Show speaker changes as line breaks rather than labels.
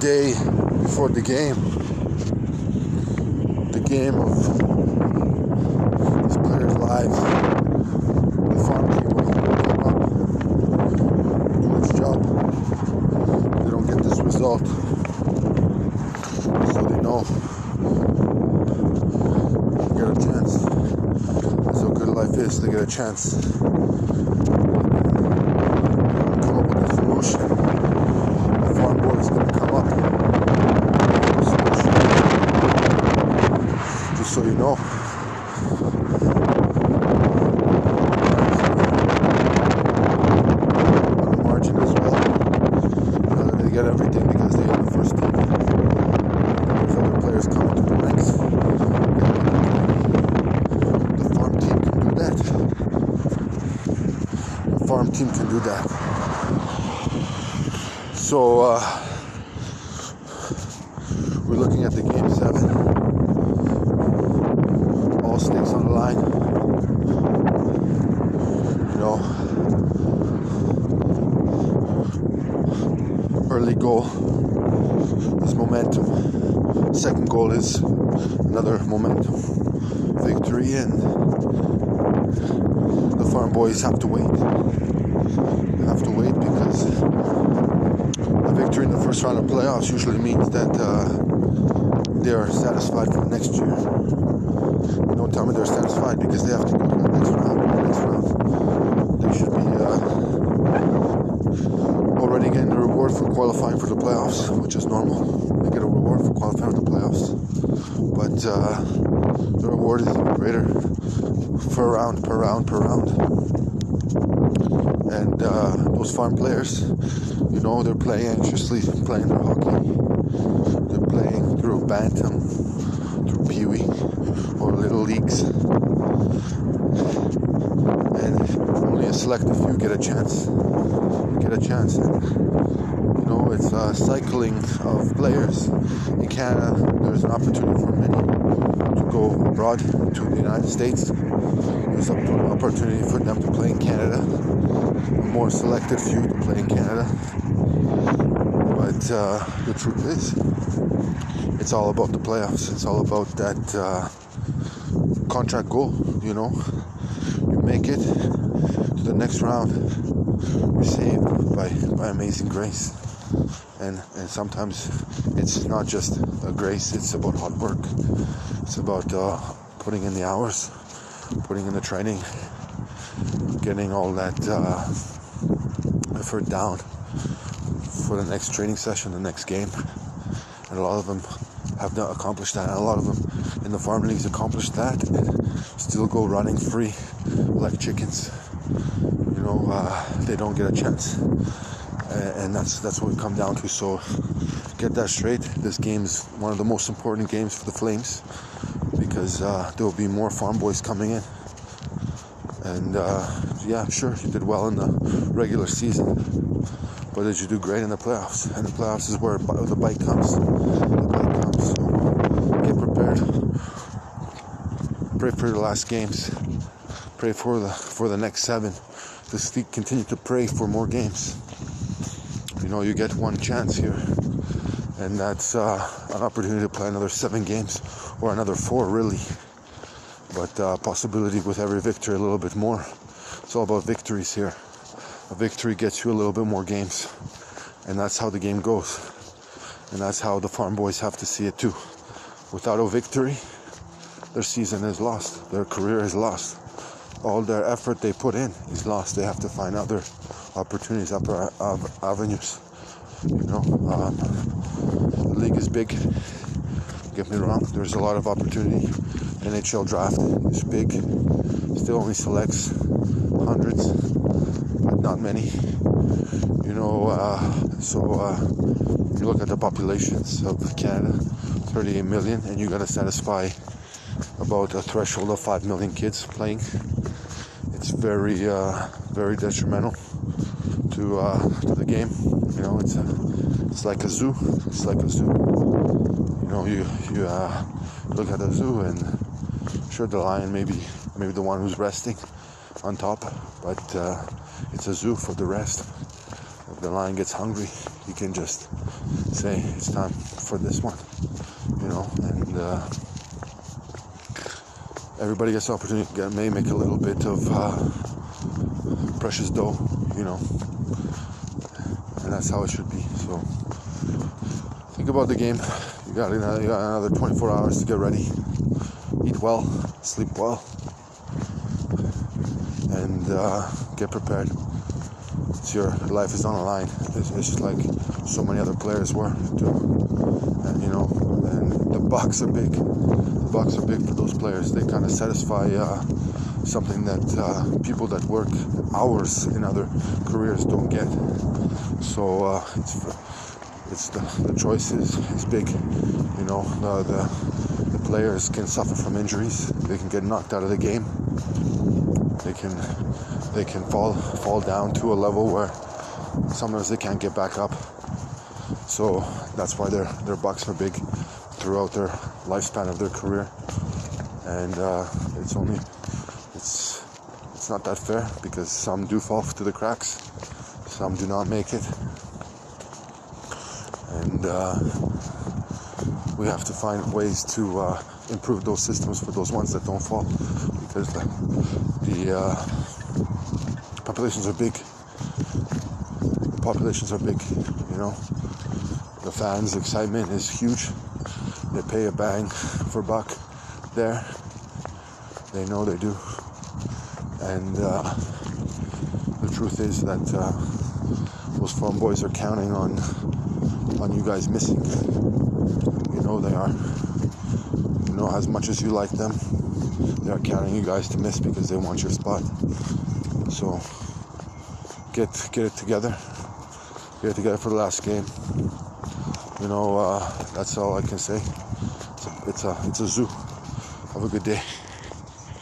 day before the game, the game of these players' lives, the farm team will come up, do its job. They don't get this result, so they know they get a chance. That's how good life is. They get a chance. Come up with a solution. The farm boy is gonna come up with a solution. Just so you know. Margin as well. They get everything because they are the first team. There's other players coming to the ranks. The farm team can do that. The farm team can do that. So uh, we're looking at the game seven. Stakes on the line. You know, early goal is momentum. Second goal is another momentum victory, and the farm boys have to wait. Have to wait because a victory in the first round of playoffs usually means that uh, they are satisfied for next year. Don't tell me they're satisfied because they have to go to the next round. The next round, they should be uh, already getting the reward for qualifying for the playoffs, which is normal. They get a reward for qualifying for the playoffs, but uh, the reward is even greater per round, per round, per round. And uh, those farm players, you know, they're playing anxiously, playing their hockey. They're playing through Bantam, through Pee Wee, Little Leagues. And if only a select few get a chance. Get a chance. And, you know, it's a cycling of players. In Canada, there's an opportunity for many to go abroad to the United States. There's an opportunity for them to play in Canada. A more selected few to play in Canada. But uh, the truth is, it's all about the playoffs. It's all about that uh, contract goal. You know, you make it to the next round. You're saved by by amazing grace, and and sometimes it's not just a grace. It's about hard work. It's about uh, putting in the hours, putting in the training, getting all that uh, effort down for the next training session, the next game. And a lot of them have not accomplished that. And a lot of them in the farm leagues accomplished that and still go running free like chickens. You know, uh, they don't get a chance. And that's that's what we come down to. So get that straight. This game is one of the most important games for the Flames because uh, there will be more farm boys coming in. And uh, yeah, sure, you did well in the regular season, but did you do great in the playoffs? And the playoffs is where the bite comes. The bite comes. So get prepared. Pray for the last games. Pray for the for the next seven. Just continue to pray for more games. You know, you get one chance here, and that's uh, an opportunity to play another seven games or another four, really. But uh, possibility with every victory a little bit more. It's all about victories here. A victory gets you a little bit more games, and that's how the game goes. And that's how the farm boys have to see it too. Without a victory, their season is lost. Their career is lost. All their effort they put in is lost. They have to find other opportunities, other avenues. You know, um, the league is big. Get me wrong. There's a lot of opportunity. NHL draft is big. Still only selects hundreds, not many. You know, uh, so uh, you look at the populations of Canada, 38 million, and you got to satisfy about a threshold of 5 million kids playing. It's very, uh, very detrimental to uh, to the game. You know, it's a, it's like a zoo. It's like a zoo. You know, you you uh, look at a zoo and sure the lion maybe maybe the one who's resting on top, but uh, it's a zoo for the rest. If the lion gets hungry, he can just say it's time for this one, you know, and uh, everybody gets the opportunity may make a little bit of uh, precious dough, you know, and that's how it should be. So think about the game. You got, you got another 24 hours to get ready, eat well, sleep well, and uh, get prepared. Your life is on the line. It's, it's just like so many other players were, too. and you know, and the bucks are big. The bucks are big for those players. They kind of satisfy uh, something that uh, people that work hours in other careers don't get. So uh, it's it's the, the choice is, is big. You know, the the players can suffer from injuries. They can get knocked out of the game. They can they can fall fall down to a level where sometimes they can't get back up. So that's why their their bucks are big throughout their lifespan of their career, and uh, it's only it's it's not that fair because some do fall through the cracks, some do not make it, and uh, we have to find ways to uh, improve those systems for those ones that don't fall because the, uh, populations are big. The populations are big, you know. The fans' excitement is huge. They pay a bang for buck there. They know they do. And uh, the truth is that uh, those farm boys are counting on on you guys missing. You know they are. You know as much as you like them, they are counting you guys to miss because they want your spot. So get get it together. Get it together for the last game. You know, uh, that's all I can say. It's a, it's a, it's a zoo. Have a good day.